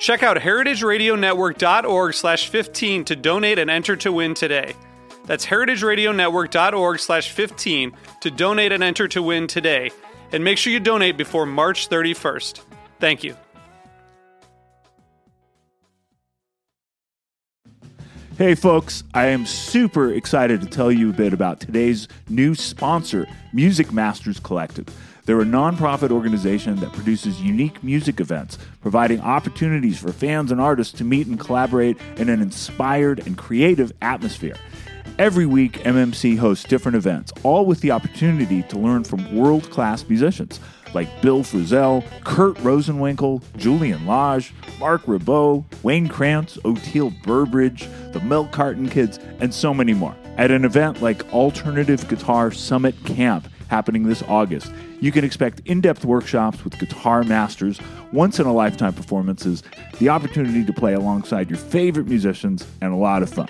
Check out heritageradionetwork.org slash 15 to donate and enter to win today. That's heritageradionetwork.org slash 15 to donate and enter to win today. And make sure you donate before March 31st. Thank you. Hey, folks, I am super excited to tell you a bit about today's new sponsor, Music Masters Collective. They're a nonprofit organization that produces unique music events, providing opportunities for fans and artists to meet and collaborate in an inspired and creative atmosphere. Every week, MMC hosts different events, all with the opportunity to learn from world class musicians like Bill Frisell, Kurt Rosenwinkel, Julian Lage, Marc Ribot, Wayne Krantz, Oteil Burbridge, the Milk Carton Kids, and so many more. At an event like Alternative Guitar Summit Camp happening this August, you can expect in depth workshops with guitar masters, once in a lifetime performances, the opportunity to play alongside your favorite musicians, and a lot of fun.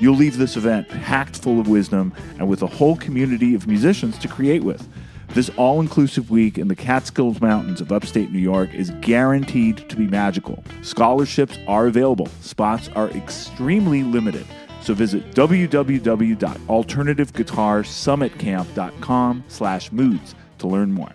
You'll leave this event packed full of wisdom and with a whole community of musicians to create with. This all inclusive week in the Catskills Mountains of upstate New York is guaranteed to be magical. Scholarships are available, spots are extremely limited. So visit www.alternativeguitarsummitcamp.com slash moods to learn more.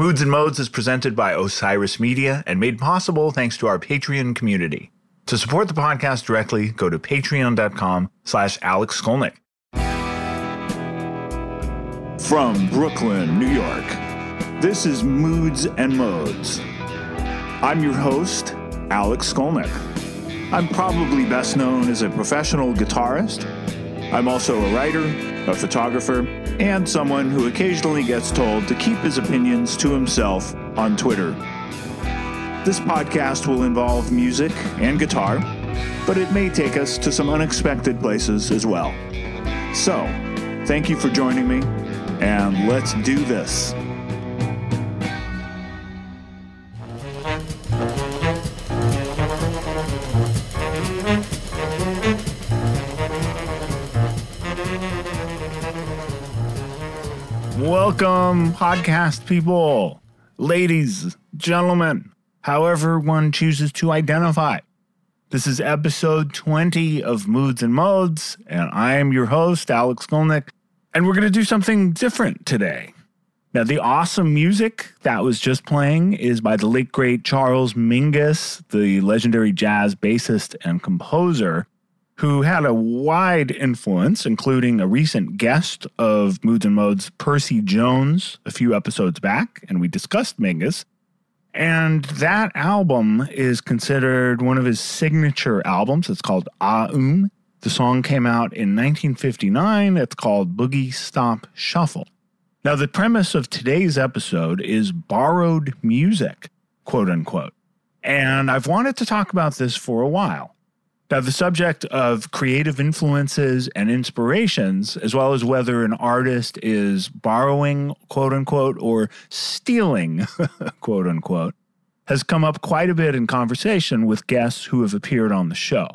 Moods and Modes is presented by Osiris Media and made possible thanks to our Patreon community. To support the podcast directly, go to patreon.com slash Alex Skolnick. From Brooklyn, New York, this is Moods and Modes. I'm your host, Alex Skolnick. I'm probably best known as a professional guitarist. I'm also a writer, a photographer, and someone who occasionally gets told to keep his opinions to himself on Twitter. This podcast will involve music and guitar, but it may take us to some unexpected places as well. So, thank you for joining me, and let's do this. Welcome, podcast people, ladies, gentlemen, however one chooses to identify. This is episode 20 of Moods and Modes, and I am your host, Alex Skolnick, and we're going to do something different today. Now, the awesome music that was just playing is by the late great Charles Mingus, the legendary jazz bassist and composer who had a wide influence, including a recent guest of Moods and Modes, Percy Jones, a few episodes back, and we discussed Mingus. And that album is considered one of his signature albums. It's called Ah-Um. The song came out in 1959. It's called Boogie Stop Shuffle. Now, the premise of today's episode is borrowed music, quote unquote. And I've wanted to talk about this for a while. Now, the subject of creative influences and inspirations, as well as whether an artist is borrowing, quote unquote, or stealing, quote unquote, has come up quite a bit in conversation with guests who have appeared on the show.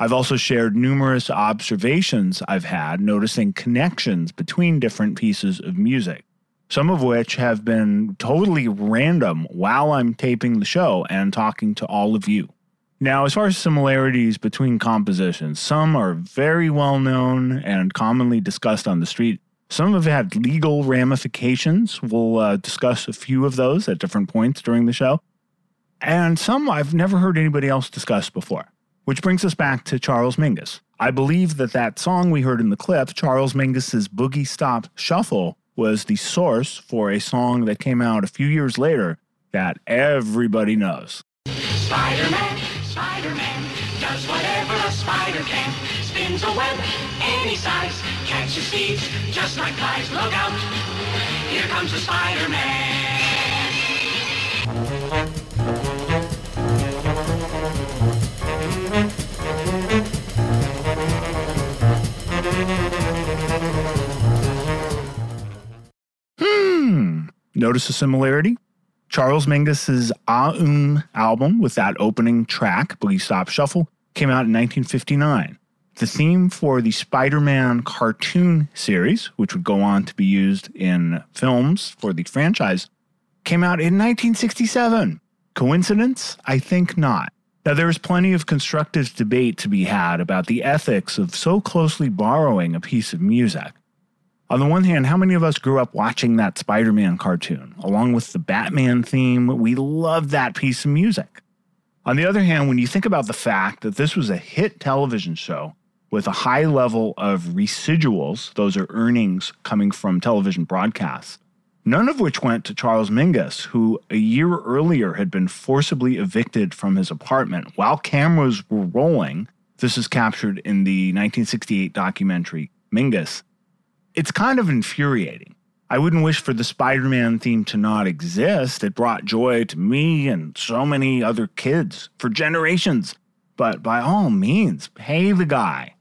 I've also shared numerous observations I've had noticing connections between different pieces of music, some of which have been totally random while I'm taping the show and talking to all of you. Now, as far as similarities between compositions, some are very well known and commonly discussed on the street. Some have had legal ramifications. We'll uh, discuss a few of those at different points during the show. and some I've never heard anybody else discuss before. Which brings us back to Charles Mingus. I believe that that song we heard in the clip, Charles Mingus's Boogie Stop Shuffle, was the source for a song that came out a few years later that everybody knows. Spider-Man, Spider-Man, does whatever a spider can. Spins a web any size, catches thieves just like flies. Look out, here comes the Spider-Man. Hmm. Notice a similarity? Charles Mingus's Ah-Um album with that opening track, Boogie Stop Shuffle, came out in 1959. The theme for the Spider Man cartoon series, which would go on to be used in films for the franchise, came out in 1967. Coincidence? I think not. Now, there is plenty of constructive debate to be had about the ethics of so closely borrowing a piece of music. On the one hand, how many of us grew up watching that Spider Man cartoon? Along with the Batman theme, we love that piece of music. On the other hand, when you think about the fact that this was a hit television show with a high level of residuals, those are earnings coming from television broadcasts, none of which went to Charles Mingus, who a year earlier had been forcibly evicted from his apartment while cameras were rolling. This is captured in the 1968 documentary Mingus it's kind of infuriating. I wouldn't wish for the Spider Man theme to not exist. It brought joy to me and so many other kids for generations. But by all means, pay the guy.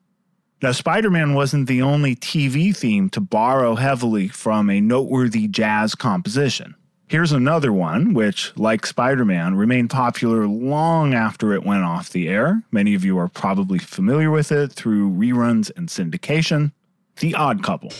Now, Spider Man wasn't the only TV theme to borrow heavily from a noteworthy jazz composition. Here's another one, which, like Spider Man, remained popular long after it went off the air. Many of you are probably familiar with it through reruns and syndication. The Odd Couple.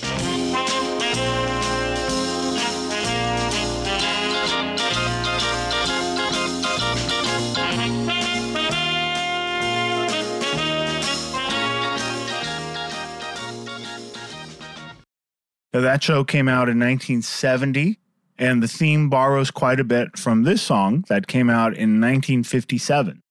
Now, that show came out in 1970, and the theme borrows quite a bit from this song that came out in 1957.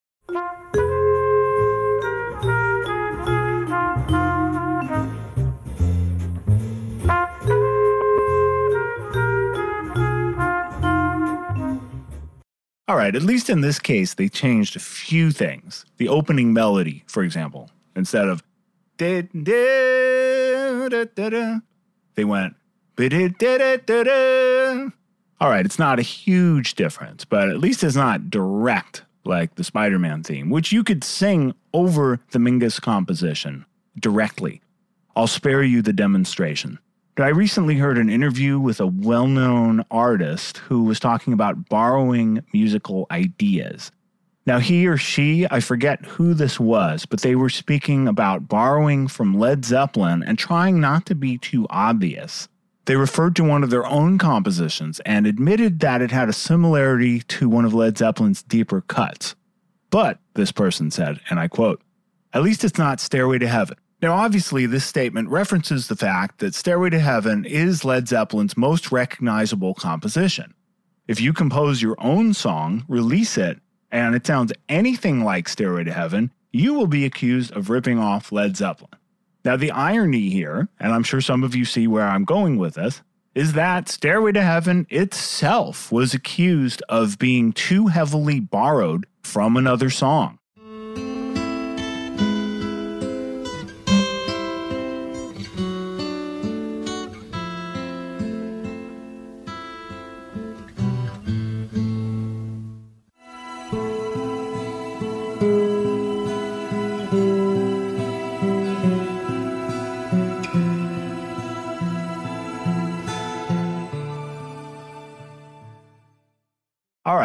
All right, at least in this case, they changed a few things. The opening melody, for example, instead of they went all right, it's not a huge difference, but at least it's not direct like the Spider Man theme, which you could sing over the Mingus composition directly. I'll spare you the demonstration. I recently heard an interview with a well known artist who was talking about borrowing musical ideas. Now, he or she, I forget who this was, but they were speaking about borrowing from Led Zeppelin and trying not to be too obvious. They referred to one of their own compositions and admitted that it had a similarity to one of Led Zeppelin's deeper cuts. But, this person said, and I quote, at least it's not Stairway to Heaven. Now, obviously, this statement references the fact that Stairway to Heaven is Led Zeppelin's most recognizable composition. If you compose your own song, release it, and it sounds anything like Stairway to Heaven, you will be accused of ripping off Led Zeppelin. Now, the irony here, and I'm sure some of you see where I'm going with this, is that Stairway to Heaven itself was accused of being too heavily borrowed from another song.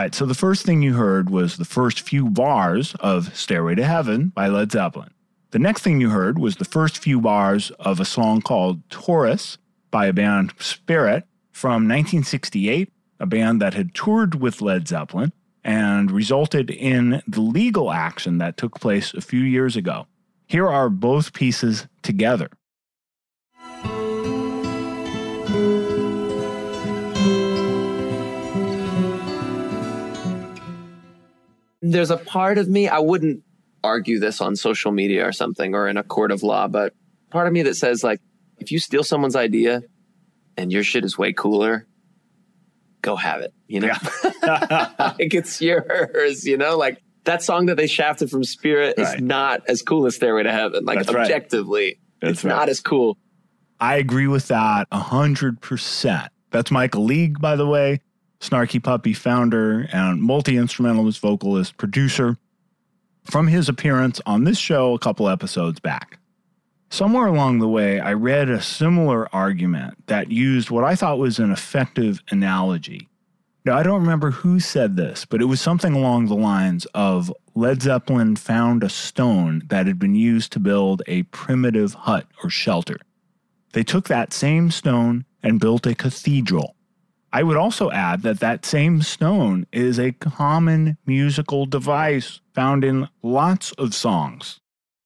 Right, so the first thing you heard was the first few bars of Stairway to Heaven by Led Zeppelin. The next thing you heard was the first few bars of a song called Taurus by a band Spirit from 1968, a band that had toured with Led Zeppelin and resulted in the legal action that took place a few years ago. Here are both pieces together. There's a part of me, I wouldn't argue this on social media or something or in a court of law, but part of me that says, like, if you steal someone's idea and your shit is way cooler, go have it, you know? like it's yours, you know? Like that song that they shafted from Spirit Right. is not as cool as Stairway to Heaven. Like That's right. objectively, That's it's right. not as cool. I agree with that 100%. That's Michael League, by the way, Snarky Puppy founder and multi instrumentalist, vocalist, producer, from his appearance on this show a couple episodes back. Somewhere along the way, I read a similar argument that used what I thought was an effective analogy. Now, I don't remember who said this, but it was something along the lines of Led Zeppelin found a stone that had been used to build a primitive hut or shelter. They took that same stone and built a cathedral. I would also add that that same stone is a common musical device found in lots of songs.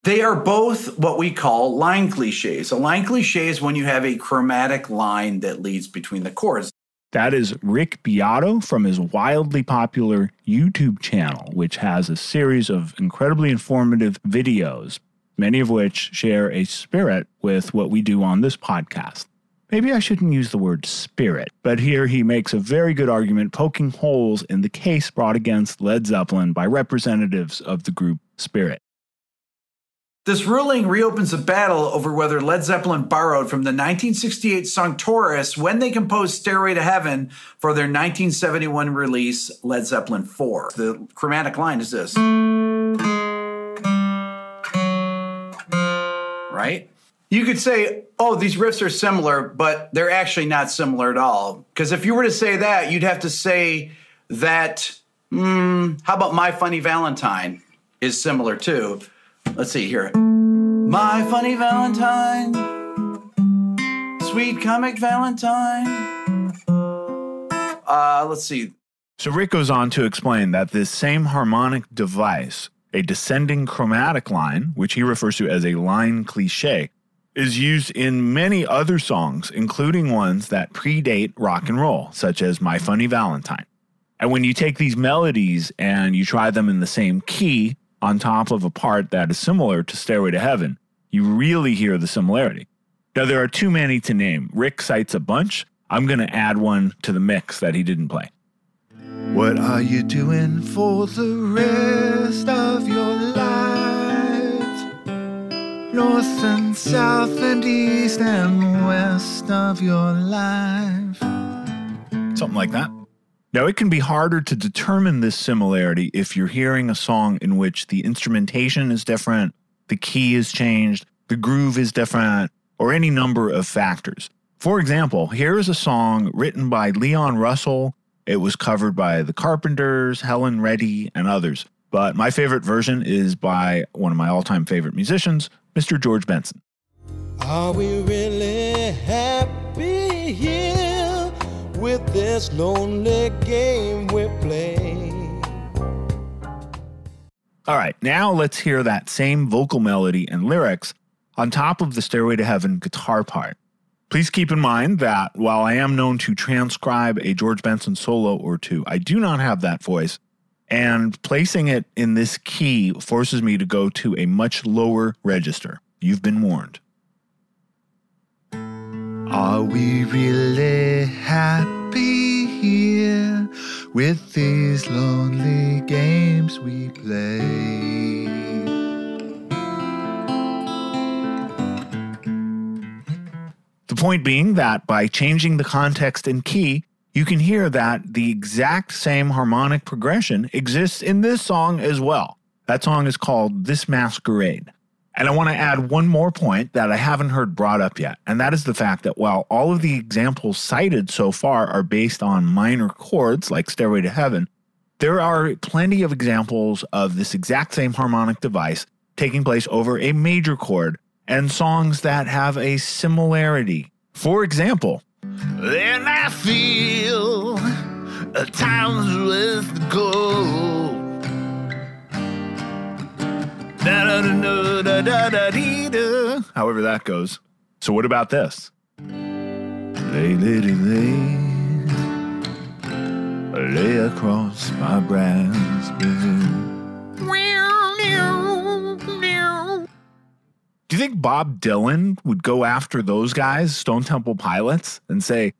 They are both what we call line cliches. A line cliche is when you have a chromatic line that leads between the chords. That is Rick Beato from his wildly popular YouTube channel, which has a series of incredibly informative videos, many of which share a spirit with what we do on this podcast. Maybe I shouldn't use the word spirit, but here he makes a very good argument poking holes in the case brought against Led Zeppelin by representatives of the group Spirit. This ruling reopens a battle over whether Led Zeppelin borrowed from the 1968 song Taurus when they composed Stairway to Heaven for their 1971 release Led Zeppelin 4. The chromatic line is this. Right? You could say, oh, these riffs are similar, but they're actually not similar at all. Because if you were to say that, you'd have to say that, hmm, how about My Funny Valentine is similar too. Let's see here. My Funny Valentine, Sweet Comic Valentine. Uh, let's see. So Rick goes on to explain that this same harmonic device, a descending chromatic line, which he refers to as a line cliche, is used in many other songs, including ones that predate rock and roll, such as My Funny Valentine. And when you take these melodies and you try them in the same key on top of a part that is similar to Stairway to Heaven, you really hear the similarity. Now, there are too many to name. Rick cites a bunch. I'm going to add one to the mix that he didn't play. What are you doing for the rest of your lives? North and south and east and west of your life. Something like that. Now, it can be harder to determine this similarity if you're hearing a song in which the instrumentation is different, the key is changed, the groove is different, or any number of factors. For example, here is a song written by Leon Russell. It was covered by the Carpenters, Helen Reddy, and others. But my favorite version is by one of my all time favorite musicians, Mr. George Benson. Are we really happy here with this lonely game we play? All right, now let's hear that same vocal melody and lyrics on top of the Stairway to Heaven guitar part. Please keep in mind that while I am known to transcribe a George Benson solo or two, I do not have that voice, and placing it in this key forces me to go to a much lower register. You've been warned. Are we really happy here with these lonely games we play? The point being that by changing the context and key, you can hear that the exact same harmonic progression exists in this song as well. That song is called This Masquerade. And I want to add one more point that I haven't heard brought up yet, and that is the fact that while all of the examples cited so far are based on minor chords like Stairway to Heaven, there are plenty of examples of this exact same harmonic device taking place over a major chord and songs that have a similarity. For example, and I feel a time's with gold. However that goes. So what about this? Lay, lady, lay. lay across my brass bed. Do you think Bob Dylan would go after those guys, Stone Temple Pilots, and say,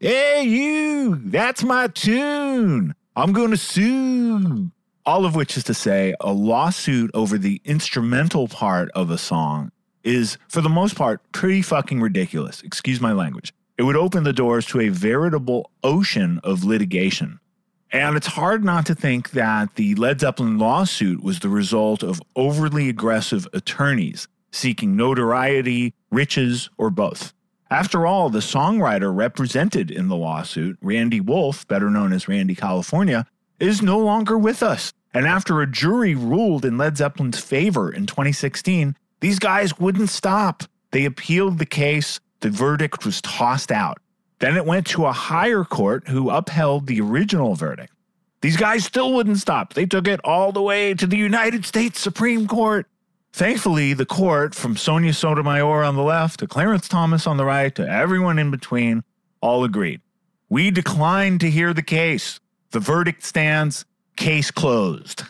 Hey, you, that's my tune. I'm going to sue. All of which is to say, a lawsuit over the instrumental part of a song is, for the most part, pretty fucking ridiculous. Excuse my language. It would open the doors to a veritable ocean of litigation. And it's hard not to think that the Led Zeppelin lawsuit was the result of overly aggressive attorneys seeking notoriety, riches, or both. After all, the songwriter represented in the lawsuit, Randy Wolfe, better known as Randy California, is no longer with us. And after a jury ruled in Led Zeppelin's favor in 2016, these guys wouldn't stop. They appealed the case, the verdict was tossed out. Then it went to a higher court who upheld the original verdict. These guys still wouldn't stop. They took it all the way to the United States Supreme Court. Thankfully, the court, from Sonia Sotomayor on the left to Clarence Thomas on the right to everyone in between, all agreed. We declined to hear the case. The verdict stands, case closed.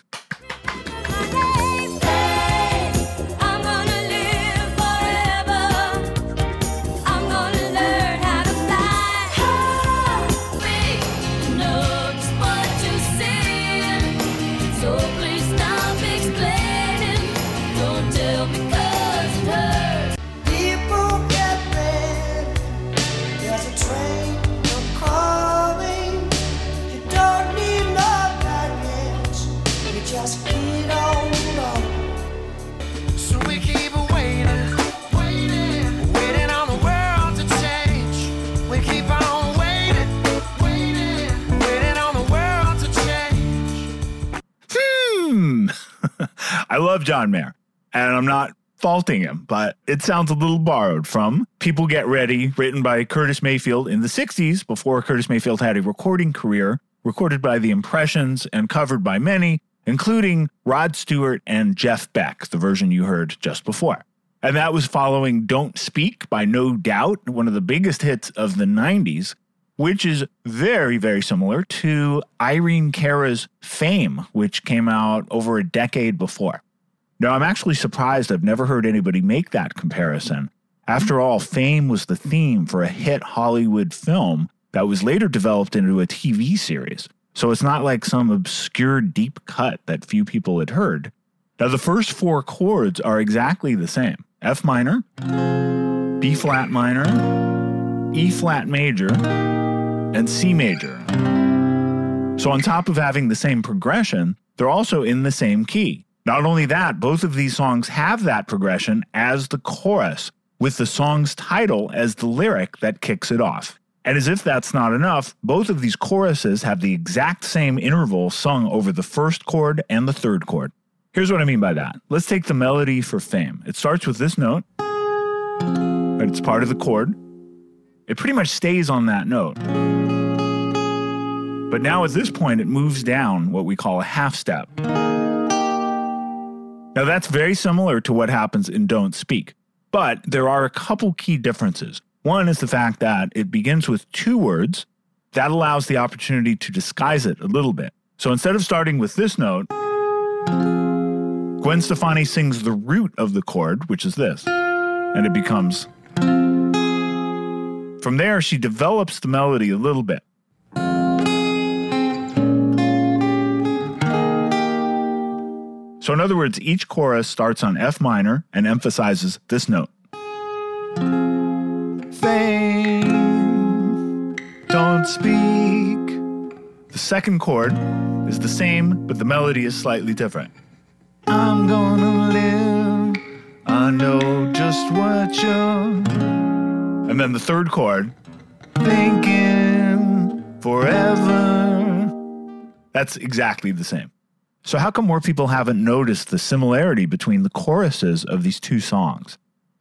I love John Mayer, and I'm not faulting him, but it sounds a little borrowed from People Get Ready, written by Curtis Mayfield in the 60s, before Curtis Mayfield had a recording career, recorded by The Impressions and covered by many, including Rod Stewart and Jeff Beck, the version you heard just before. And that was following Don't Speak by No Doubt, one of the biggest hits of the 90s, which is very, very similar to Irene Cara's Fame, which came out over a decade before. Now, I'm actually surprised I've never heard anybody make that comparison. After all, Fame was the theme for a hit Hollywood film that was later developed into a TV series. So it's not like some obscure deep cut that few people had heard. Now, the first four chords are exactly the same F minor, B flat minor, E flat major, and C major. So, on top of having the same progression, they're also in the same key. Not only that, both of these songs have that progression as the chorus, with the song's title as the lyric that kicks it off. And as if that's not enough, both of these choruses have the exact same interval sung over the first chord and the third chord. Here's what I mean by that. Let's take the melody for fame. It starts with this note, but it's part of the chord. It pretty much stays on that note. But now at this point, it moves down what we call a half step. Now, that's very similar to what happens in Don't Speak, but there are a couple key differences. One is the fact that it begins with two words. That allows the opportunity to disguise it a little bit. So instead of starting with this note, Gwen Stefani sings the root of the chord, which is this, and it becomes. From there, she develops the melody a little bit. So, in other words, each chorus starts on F minor and emphasizes this note. Fame, don't speak. The second chord is the same, but the melody is slightly different. I'm gonna live, I know just what you're. And then the third chord, thinking forever. That's exactly the same. So, how come more people haven't noticed the similarity between the choruses of these two songs?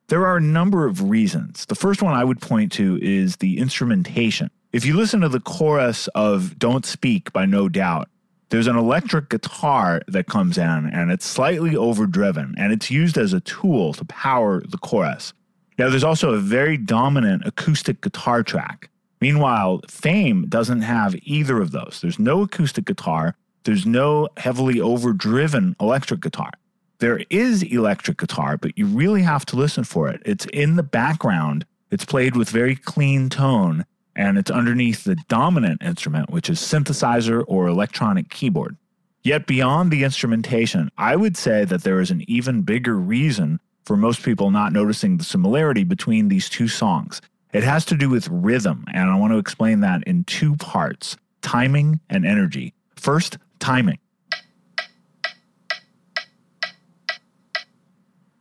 There are a number of reasons. The first one I would point to is the instrumentation. If you listen to the chorus of Don't Speak by No Doubt, there's an electric guitar that comes in and it's slightly overdriven and it's used as a tool to power the chorus. Now, there's also a very dominant acoustic guitar track. Meanwhile, Fame doesn't have either of those. There's no acoustic guitar, there's no heavily overdriven electric guitar. There is electric guitar, but you really have to listen for it. It's in the background, it's played with very clean tone, and it's underneath the dominant instrument, which is synthesizer or electronic keyboard. Yet, beyond the instrumentation, I would say that there is an even bigger reason for most people not noticing the similarity between these two songs. It has to do with rhythm, and I want to explain that in two parts timing and energy. First, timing.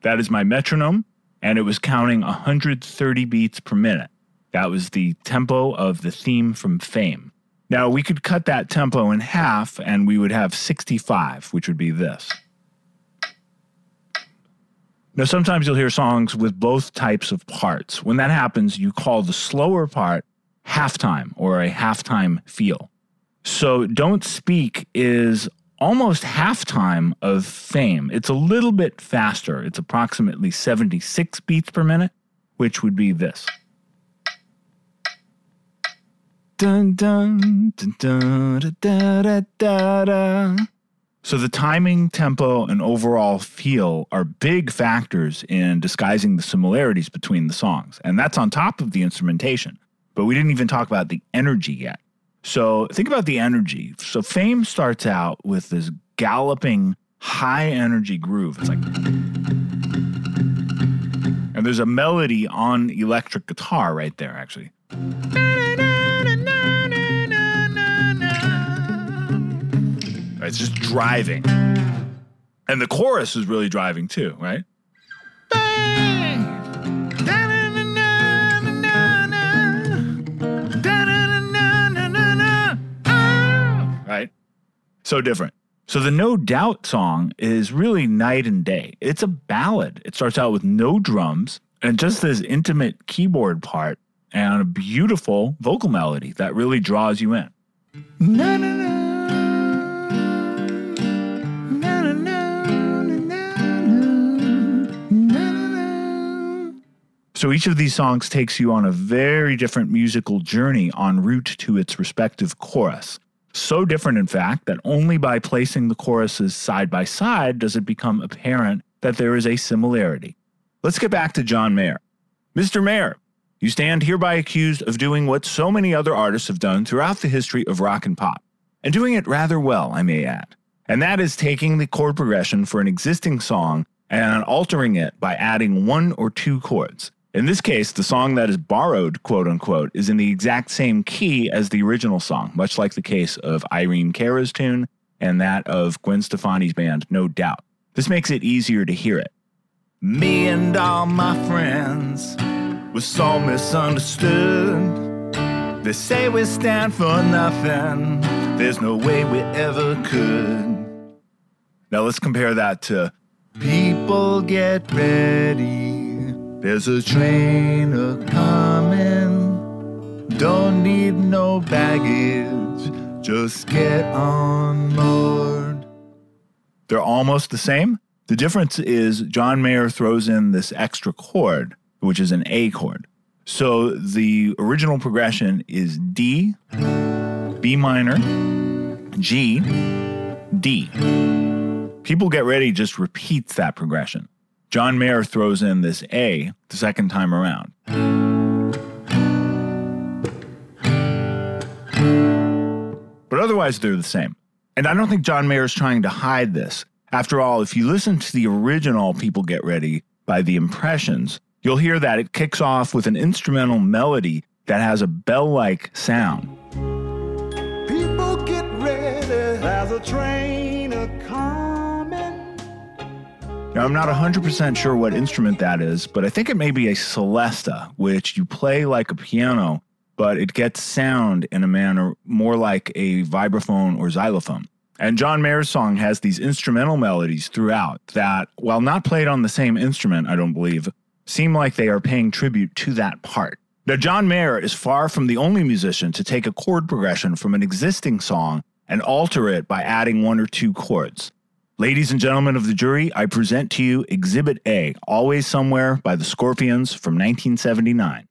That is my metronome, and it was counting 130 beats per minute. That was the tempo of the theme from Fame. Now, we could cut that tempo in half, and we would have 65, which would be this. Now, sometimes you'll hear songs with both types of parts. When that happens, you call the slower part halftime or a halftime feel. So, Don't Speak is almost halftime of fame. It's a little bit faster. It's approximately 76 beats per minute, which would be this. Dun dun dun So the timing, tempo, and overall feel are big factors in disguising the similarities between the songs. And that's on top of the instrumentation. But we didn't even talk about the energy yet. So think about the energy. So Fame starts out with this galloping, high energy groove. It's like. And there's a melody on electric guitar right there, actually. It's just driving. And the chorus is really driving too, right? Right? So different. So the No Doubt song is really night and day. It's a ballad. It starts out with no drums and just this intimate keyboard part and a beautiful vocal melody that really draws you in. Na, na, na. So each of these songs takes you on a very different musical journey en route to its respective chorus. So different, in fact, that only by placing the choruses side by side does it become apparent that there is a similarity. Let's get back to John Mayer. Mr. Mayer, you stand hereby accused of doing what so many other artists have done throughout the history of rock and pop, and doing it rather well, I may add. And that is taking the chord progression for an existing song and altering it by adding one or two chords. In this case, the song that is borrowed, quote unquote, is in the exact same key as the original song, much like the case of Irene Cara's tune and that of Gwen Stefani's band, No Doubt. This makes it easier to hear it. Me and all my friends were so misunderstood. They say we stand for nothing. There's no way we ever could. Now let's compare that to People get ready. There's a train a coming. Don't need no baggage. Just get on board. They're almost the same. The difference is John Mayer throws in this extra chord, which is an A chord. So the original progression is D, B minor, G, D. People Get Ready just repeats that progression. John Mayer throws in this A the second time around. But otherwise, they're the same. And I don't think John Mayer is trying to hide this. After all, if you listen to the original People Get Ready by The Impressions, you'll hear that it kicks off with an instrumental melody that has a bell like sound. People get ready, there's a train a. Now, I'm not 100% sure what instrument that is, but I think it may be a celesta, which you play like a piano, but it gets sound in a manner more like a vibraphone or xylophone. And John Mayer's song has these instrumental melodies throughout that, while not played on the same instrument, I don't believe, seem like they are paying tribute to that part. Now, John Mayer is far from the only musician to take a chord progression from an existing song and alter it by adding one or two chords. Ladies and gentlemen of the jury, I present to you Exhibit A, Always Somewhere by the Scorpions from 1979.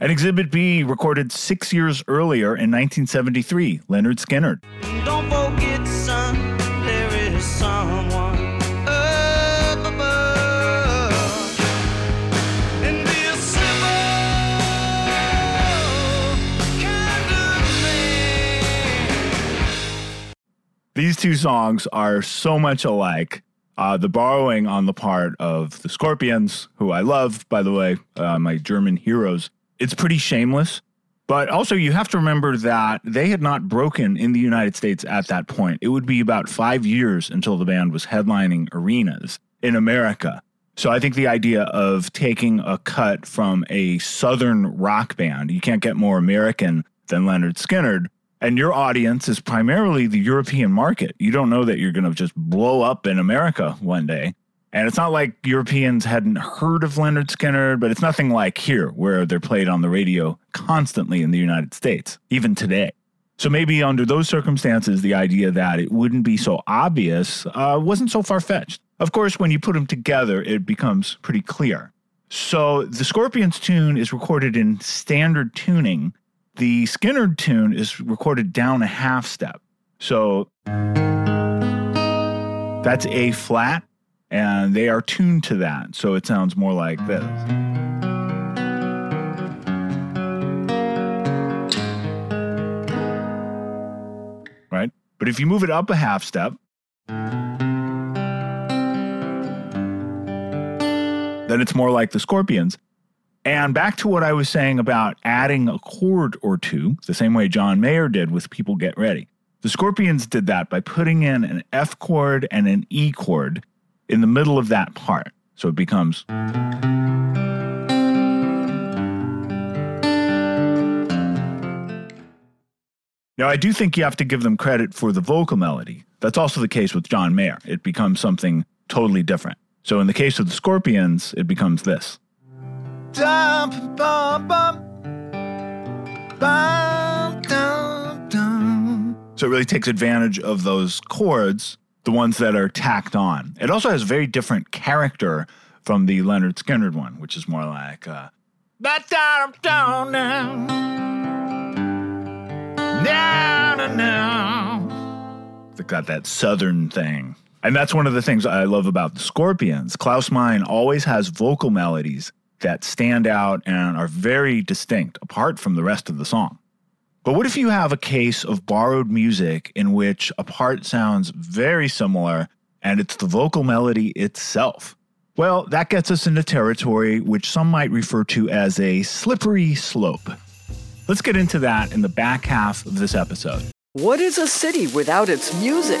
And Exhibit B, recorded six years earlier in 1973, Lynyrd Skynyrd. These two songs are so much alike. Uh, the borrowing on the part of the Scorpions, who I love, by the way, uh, my German heroes, it's pretty shameless. But also, you have to remember that they had not broken in the United States at that point. It would be about five years until the band was headlining arenas in America. So I think the idea of taking a cut from a Southern rock band, you can't get more American than Lynyrd Skynyrd, and your audience is primarily the European market. You don't know that you're going to just blow up in America one day. And it's not like Europeans hadn't heard of Lynyrd Skynyrd, but it's nothing like here, where they're played on the radio constantly in the United States, even today. So maybe under those circumstances, the idea that it wouldn't be so obvious uh, wasn't so far fetched. Of course, when you put them together, it becomes pretty clear. So the Scorpions tune is recorded in standard tuning. The Skynyrd tune is recorded down a half step. So that's A flat, and they are tuned to that. So it sounds more like this. Right? But if you move it up a half step, then it's more like the Scorpions. And back to what I was saying about adding a chord or two, the same way John Mayer did with People Get Ready. The Scorpions did that by putting in an F chord and an E chord in the middle of that part. So it becomes. Now, I do think you have to give them credit for the vocal melody. That's also the case with John Mayer. It becomes something totally different. So in the case of the Scorpions, it becomes this. Bum, bum. Bum, dum, dum. So it really takes advantage of those chords, the ones that are tacked on. It also has very different character from the Lynyrd Skynyrd one, which is more like uh, "Ba-da-dum-dum. Now, now, now. It's got that southern thing. And that's one of the things I love about the Scorpions. Klaus Meine always has vocal melodies that stand out and are very distinct apart from the rest of the song. But what if you have a case of borrowed music in which a part sounds very similar and it's the vocal melody itself? Well, that gets us into territory which some might refer to as a slippery slope. Let's get into that in the back half of this episode. What is a city without its music?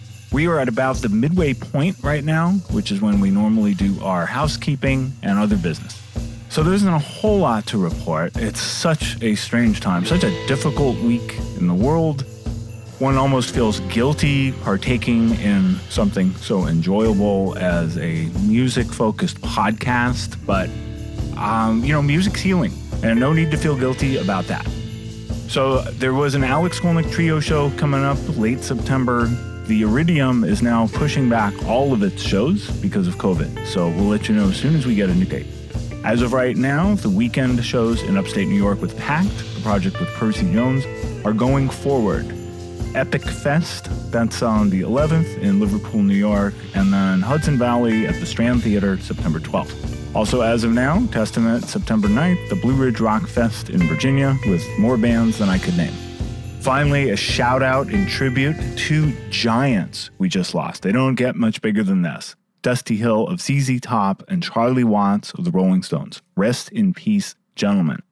We are at about the midway point right now, which is when we normally do our housekeeping and other business. So there isn't a whole lot to report. It's such a strange time, such a difficult week in the world. One almost feels guilty partaking in something so enjoyable as a music focused podcast, but um, you know, music's healing, and no need to feel guilty about that. So there was an Alex Skolnick trio show coming up late September. The Iridium is now pushing back all of its shows because of COVID. So we'll let you know as soon as we get a new date. As of right now, the weekend shows in upstate New York with Pact, the project with Percy Jones, are going forward. Epic Fest, that's on the 11th in Liverpool, New York, and then Hudson Valley at the Strand Theater, September 12th. Also, as of now, Testament, September 9th, the Blue Ridge Rock Fest in Virginia with more bands than I could name. Finally, a shout out in tribute to giants we just lost. They don't get much bigger than this. Dusty Hill of ZZ Top and Charlie Watts of the Rolling Stones. Rest in peace, gentlemen.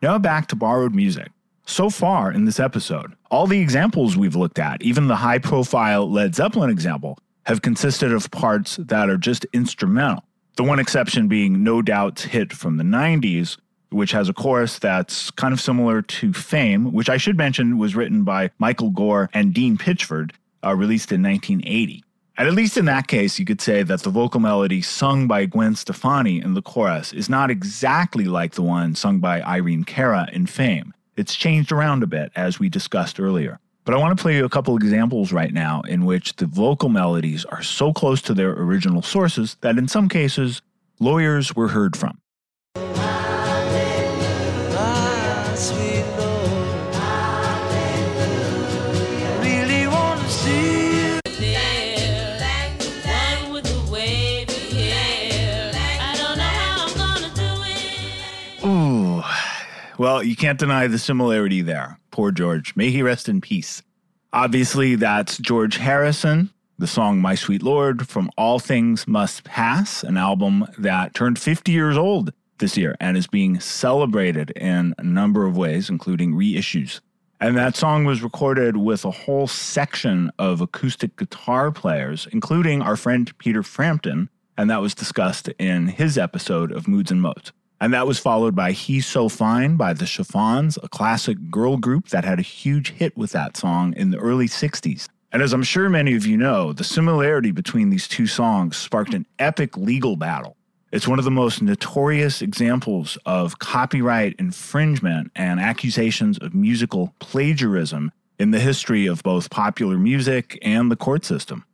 Now back to borrowed music. So far in this episode, all the examples we've looked at, even the high profile Led Zeppelin example, have consisted of parts that are just instrumental. The one exception being No Doubt's hit from the 90s, which has a chorus that's kind of similar to Fame, which I should mention was written by Michael Gore and Dean Pitchford, uh, released in 1980. And at least in that case, you could say that the vocal melody sung by Gwen Stefani in the chorus is not exactly like the one sung by Irene Cara in Fame. It's changed around a bit, as we discussed earlier. But I want to play you a couple examples right now in which the vocal melodies are so close to their original sources that in some cases, lawyers were heard from. Well, you can't deny the similarity there. Poor George. May he rest in peace. Obviously, that's George Harrison, the song My Sweet Lord from All Things Must Pass, an album that turned 50 years old this year and is being celebrated in a number of ways, including reissues. And that song was recorded with a whole section of acoustic guitar players, including our friend Peter Frampton, and that was discussed in his episode of Moods and Modes. And that was followed by He's So Fine by the Chiffons, a classic girl group that had a huge hit with that song in the early 60s. And as I'm sure many of you know, the similarity between these two songs sparked an epic legal battle. It's one of the most notorious examples of copyright infringement and accusations of musical plagiarism in the history of both popular music and the court system.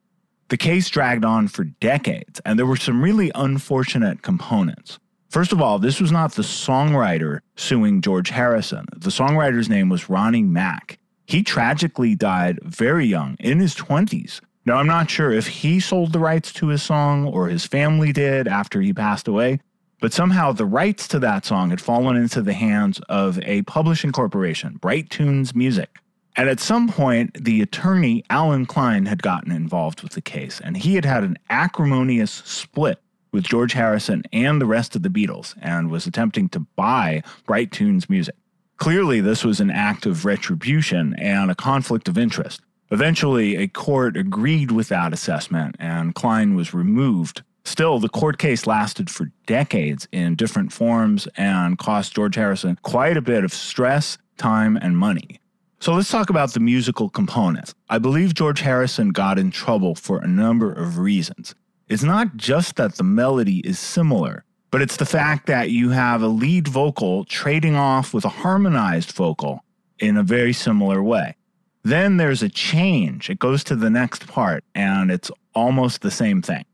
The case dragged on for decades, and there were some really unfortunate components. First of all, this was not the songwriter suing George Harrison. The songwriter's name was Ronnie Mack. He tragically died very young, in his 20s. Now, I'm not sure if he sold the rights to his song or his family did after he passed away, but somehow the rights to that song had fallen into the hands of a publishing corporation, Bright Tunes Music. And at some point, the attorney, Allen Klein, had gotten involved with the case, and he had had an acrimonious split with George Harrison and the rest of the Beatles and was attempting to buy Bright Tunes Music. Clearly, this was an act of retribution and a conflict of interest. Eventually, a court agreed with that assessment and Klein was removed. Still, the court case lasted for decades in different forms and cost George Harrison quite a bit of stress, time, and money. So let's talk about the musical components. I believe George Harrison got in trouble for a number of reasons. It's not just that the melody is similar, but it's the fact that you have a lead vocal trading off with a harmonized vocal in a very similar way. Then there's a change. It goes to the next part, and it's almost the same thing.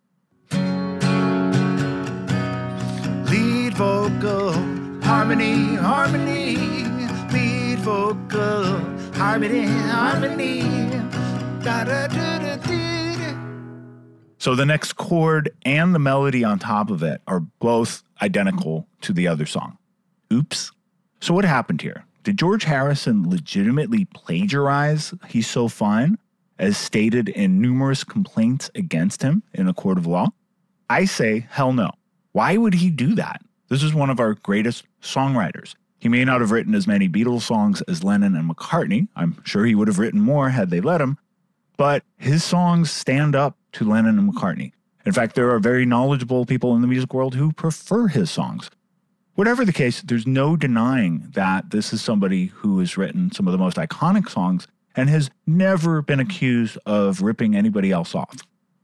Lead vocal, harmony, harmony. Lead vocal, harmony, harmony. Da da da. So the next chord and the melody on top of it are both identical to the other song. Oops. So what happened here? Did George Harrison legitimately plagiarize He's So Fine, as stated in numerous complaints against him in a court of law? I say, hell no. Why would he do that? This is one of our greatest songwriters. He may not have written as many Beatles songs as Lennon and McCartney. I'm sure he would have written more had they let him, but his songs stand up to Lennon and McCartney. In fact, there are very knowledgeable people in the music world who prefer his songs. Whatever the case, there's no denying that this is somebody who has written some of the most iconic songs and has never been accused of ripping anybody else off.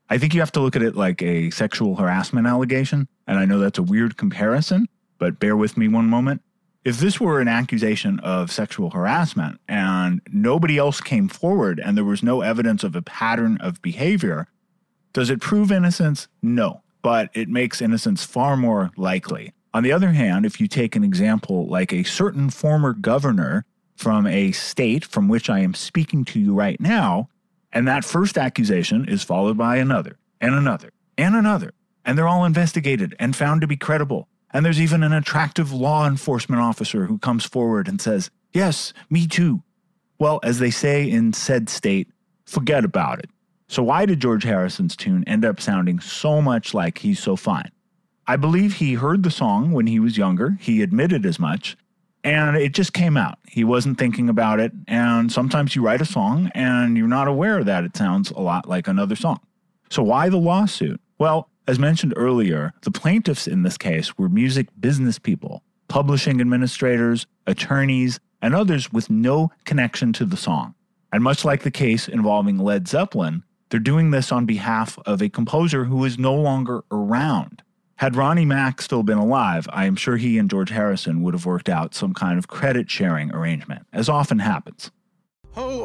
I think you have to look at it like a sexual harassment allegation, and I know that's a weird comparison, but bear with me one moment. If this were an accusation of sexual harassment and nobody else came forward and there was no evidence of a pattern of behavior, does it prove innocence? No, but it makes innocence far more likely. On the other hand, if you take an example like a certain former governor from a state from which I am speaking to you right now, and that first accusation is followed by another, and another, and another, and they're all investigated and found to be credible. And there's even an attractive law enforcement officer who comes forward and says, Yes, me too. Well, as they say in said state, forget about it. So, why did George Harrison's tune end up sounding so much like He's So Fine? I believe he heard the song when he was younger, he admitted as much, and it just came out. He wasn't thinking about it. And sometimes you write a song and you're not aware that it sounds a lot like another song. So, why the lawsuit? Well, as mentioned earlier, the plaintiffs in this case were music business people. publishing administrators, attorneys, and others with no connection to the song. And much like the case involving Led Zeppelin, they're doing this on behalf of a composer who is no longer around. Had Ronnie Mack still been alive, I am sure he and George Harrison would have worked out some kind of credit sharing arrangement, as often happens. Oh,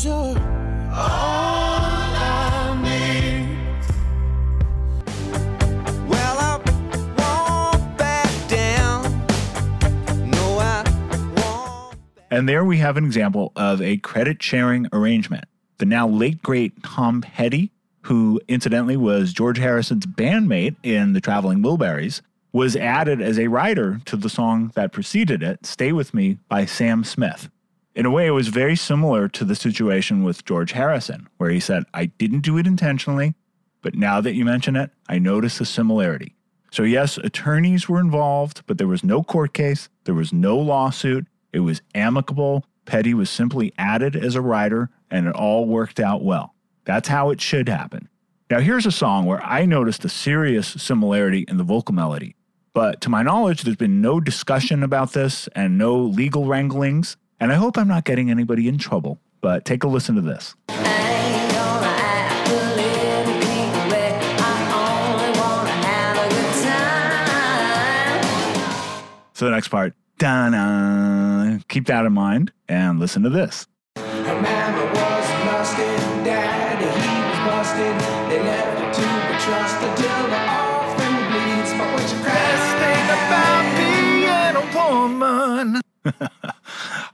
Cause you're all I need. Well, I won't back down. No, I won't. And there we have an example of a credit sharing arrangement. The now late great Tom Petty, who incidentally was George Harrison's bandmate in the Traveling Wilburys, was added as a writer to the song that preceded it, Stay With Me by Sam Smith. In a way, it was very similar to the situation with George Harrison, where he said, I didn't do it intentionally, but now that you mention it, I notice a similarity. So, yes, attorneys were involved, but there was no court case, there was no lawsuit, it was amicable. Petty was simply added as a writer, and it all worked out well. That's how it should happen. Now, here's a song where I noticed a serious similarity in the vocal melody. But to my knowledge, there's been no discussion about this and no legal wranglings. And I hope I'm not getting anybody in trouble. But take a listen to this. So the next part, da Keep that in mind and listen to this. Busted, busted. To be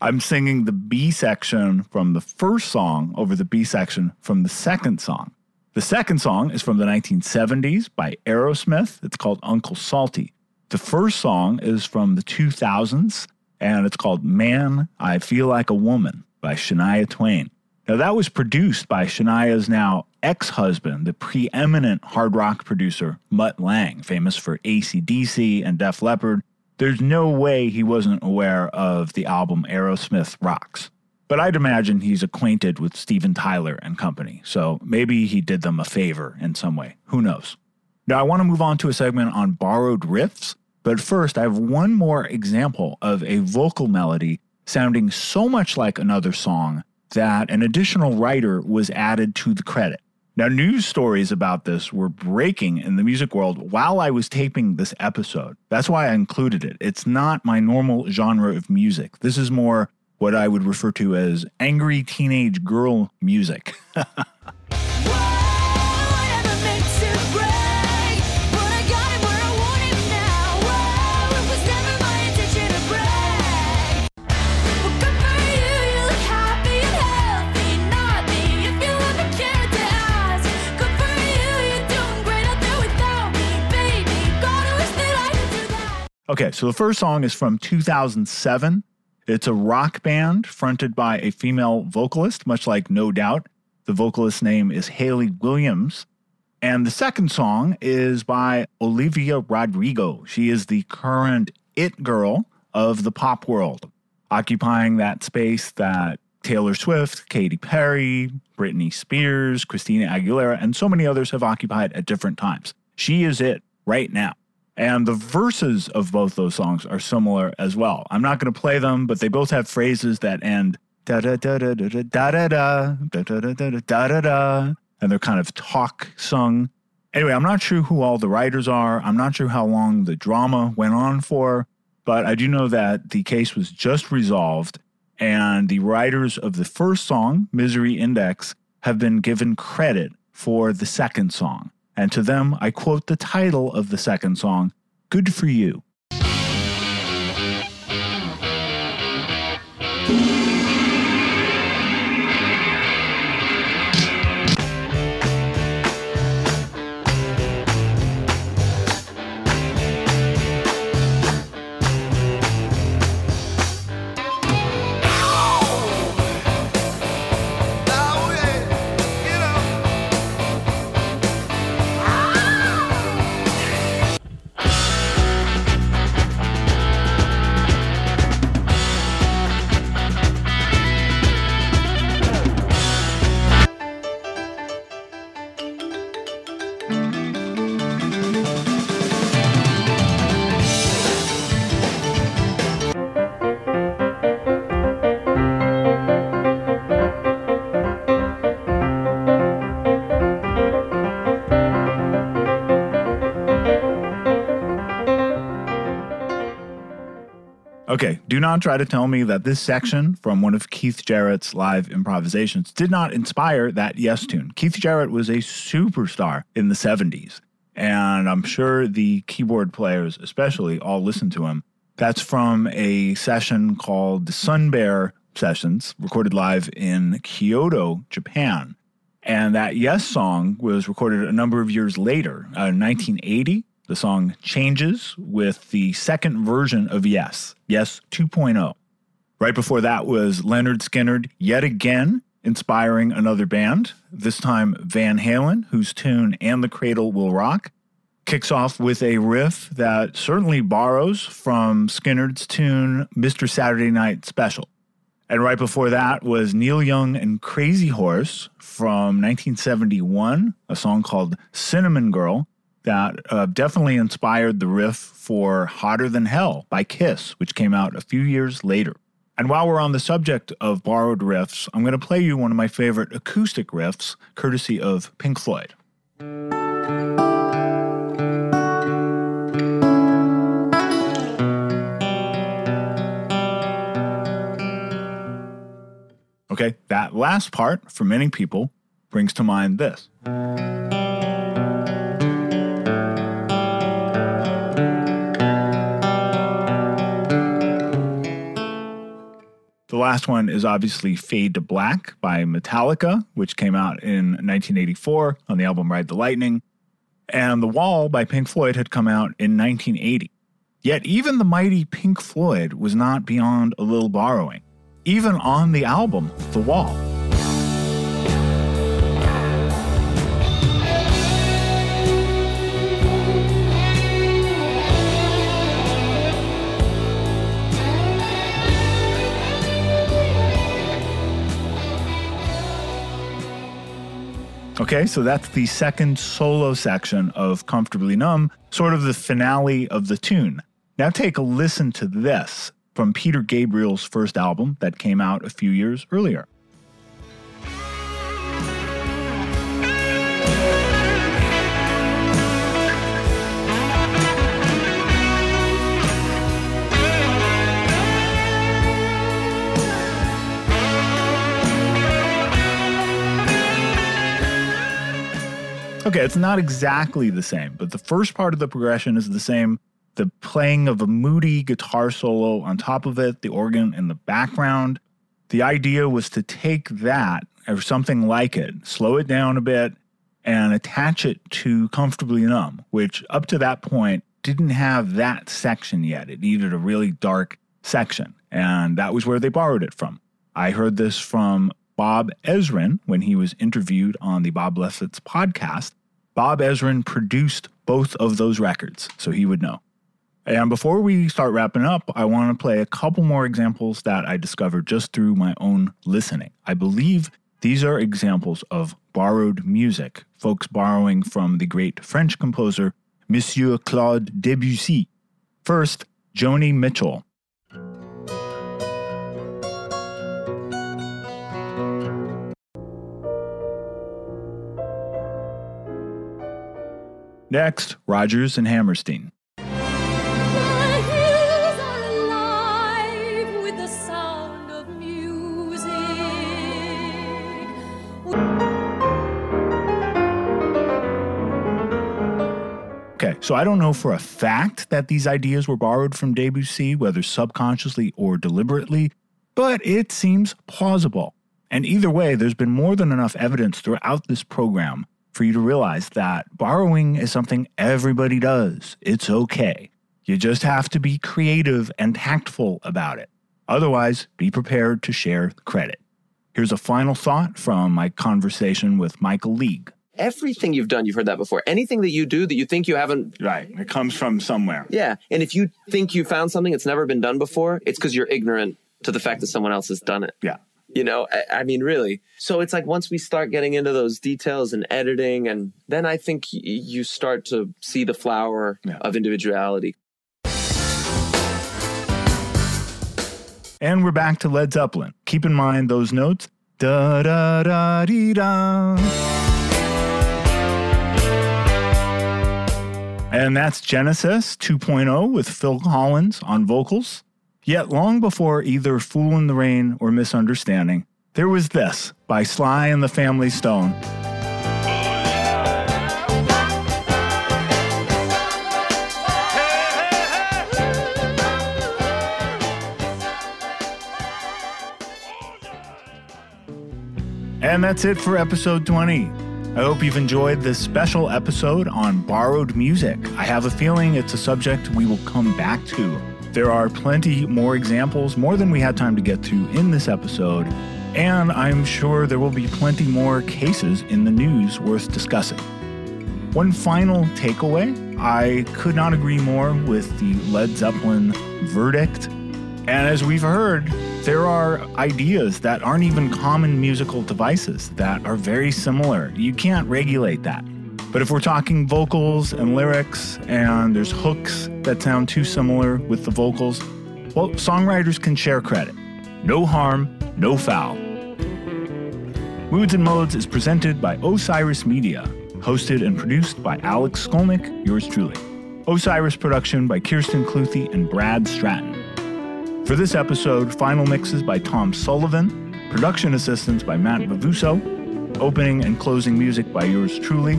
I'm singing the B section from the first song over the B section from the second song. The second song is from the 1970s by Aerosmith. It's called Uncle Salty. The first song is from the 2000s and it's called Man, I Feel Like a Woman by Shania Twain. Now, that was produced by Shania's now ex husband, the preeminent hard rock producer Mutt Lange, famous for ACDC and Def Leppard. There's no way he wasn't aware of the album Aerosmith Rocks. But I'd imagine he's acquainted with Steven Tyler and company, so maybe he did them a favor in some way. Who knows? Now, I want to move on to a segment on borrowed riffs, but first, I have one more example of a vocal melody sounding so much like another song that an additional writer was added to the credit. Now, news stories about this were breaking in the music world while I was taping this episode. That's why I included it. It's not my normal genre of music. This is more what I would refer to as angry teenage girl music. Okay, so the first song is from 2007. It's a rock band fronted by a female vocalist, much like No Doubt. The vocalist's name is Hayley Williams. And the second song is by Olivia Rodrigo. She is the current it girl of the pop world, occupying that space that Taylor Swift, Katy Perry, Britney Spears, Christina Aguilera, and so many others have occupied at different times. She is it right now. And the verses of both those songs are similar as well. I'm not going to play them, but they both have phrases that end da da da da da da da da da da da da da da and they're kind of talk sung. Anyway, I'm not sure who all the writers are. I'm not sure how long the drama went on for, but I do know that the case was just resolved, and the writers of the first song, Misery Index, have been given credit for the second song. And to them, I quote the title of the second song Good for You. Okay, do not try to tell me that this section from one of Keith Jarrett's live improvisations did not inspire that Yes tune. Keith Jarrett was a superstar in the 70s, and I'm sure the keyboard players, especially, all listened to him. That's from a session called the Sun Bear Sessions, recorded live in Kyoto, Japan. And that Yes song was recorded a number of years later, uh, 1980. The song changes with the second version of Yes, Yes 2.0. Right before that was Lynyrd Skynyrd yet again inspiring another band, this time Van Halen, whose tune And the Cradle Will Rock kicks off with a riff that certainly borrows from Skynyrd's tune Mr. Saturday Night Special. And right before that was Neil Young and Crazy Horse from 1971, a song called Cinnamon Girl that uh, definitely inspired the riff for Hotter Than Hell by Kiss, which came out a few years later. And while we're on the subject of borrowed riffs, I'm going to play you one of my favorite acoustic riffs, courtesy of Pink Floyd. Okay, that last part, for many people, brings to mind this. The last one is obviously Fade to Black by Metallica, which came out in 1984 on the album Ride the Lightning. And The Wall by Pink Floyd had come out in 1980. Yet even the mighty Pink Floyd was not beyond a little borrowing, even on the album The Wall. Okay, so that's the second solo section of Comfortably Numb, sort of the finale of the tune. Now take a listen to this from Peter Gabriel's first album that came out a few years earlier. Okay, it's not exactly the same, but the first part of the progression is the same. The playing of a moody guitar solo on top of it, the organ in the background. The idea was to take that or something like it, slow it down a bit, and attach it to Comfortably Numb, which up to that point didn't have that section yet. It needed a really dark section, and that was where they borrowed it from. I heard this from Bob Ezrin when he was interviewed on the Bob Lefsetz's podcast. Bob Ezrin produced both of those records, so he would know. And before we start wrapping up, I want to play a couple more examples that I discovered just through my own listening. I believe these are examples of borrowed music, folks borrowing from the great French composer Monsieur Claude Debussy. First, Joni Mitchell. Next, Rodgers and Hammerstein. Okay, so I don't know for a fact that these ideas were borrowed from Debussy, whether subconsciously or deliberately, but it seems plausible. And either way, there's been more than enough evidence throughout this program for you to realize that borrowing is something everybody does. It's okay. You just have to be creative and tactful about it. Otherwise, be prepared to share the credit. Here's a final thought from my conversation with Michael League. Everything you've done, you've heard that before. Anything that you do that you think you haven't. Right. It comes from somewhere. Yeah. And if you think you found something that's never been done before, it's because you're ignorant to the fact that someone else has done it. Yeah. You know, I, I mean, really. So it's like once we start getting into those details and editing, and then I think y- you start to see the flower Yeah. of individuality. And we're back to Led Zeppelin. Keep in mind those notes. Da da da dee da. And that's Genesis 2.0 with Phil Collins on vocals. Yet long before either Fool in the Rain or Misunderstanding, there was this by Sly and the Family Stone. And that's it for episode 20. I hope you've enjoyed this special episode on borrowed music. I have a feeling it's a subject we will come back to. There are plenty more examples, more than we had time to get to in this episode, and I'm sure there will be plenty more cases in the news worth discussing. One final takeaway I could not agree more with the Led Zeppelin verdict. And as we've heard, there are ideas that aren't even common musical devices that are very similar. You can't regulate that. But if we're talking vocals and lyrics, and there's hooks that sound too similar with the vocals, well, songwriters can share credit. No harm, no foul. Moods and Modes is presented by Osiris Media, hosted and produced by Alex Skolnick, yours truly. Osiris production by Kirsten Cluthe and Brad Stratton. For this episode, final mixes by Tom Sullivan, production assistance by Matt Bavuso, opening and closing music by yours truly.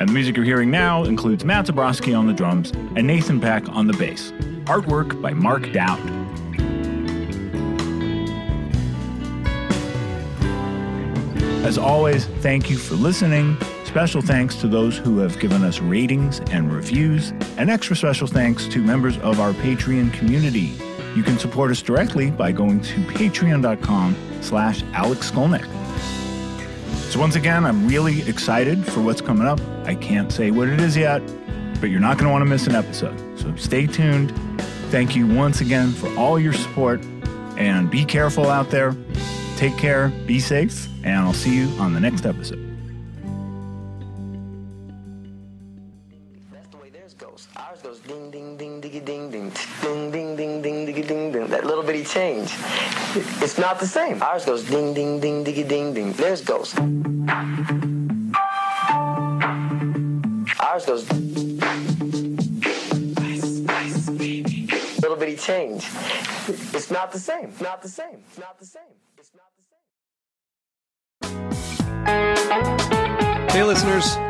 And the music you're hearing now includes Matt Zebroski on the drums and Nathan Peck on the bass. Artwork by Mark Dowd. As always, thank you for listening. Special thanks to those who have given us ratings and reviews, and extra special thanks to members of our Patreon community. You can support us directly by going to patreon.com slash Alex Skolnick. So once again, I'm really excited for what's coming up. I can't say what it is yet, but you're not going to want to miss an episode. So stay tuned. Thank you once again for all your support, and be careful out there. Take care, be safe, and I'll see you on the next episode. Change. It's not the same. Ours goes ding ding ding diggy ding ding. Theirs goes. Ours goes. Little bitty change. It's not the same. Not the same. Not the same. It's not the same. Hey, listeners.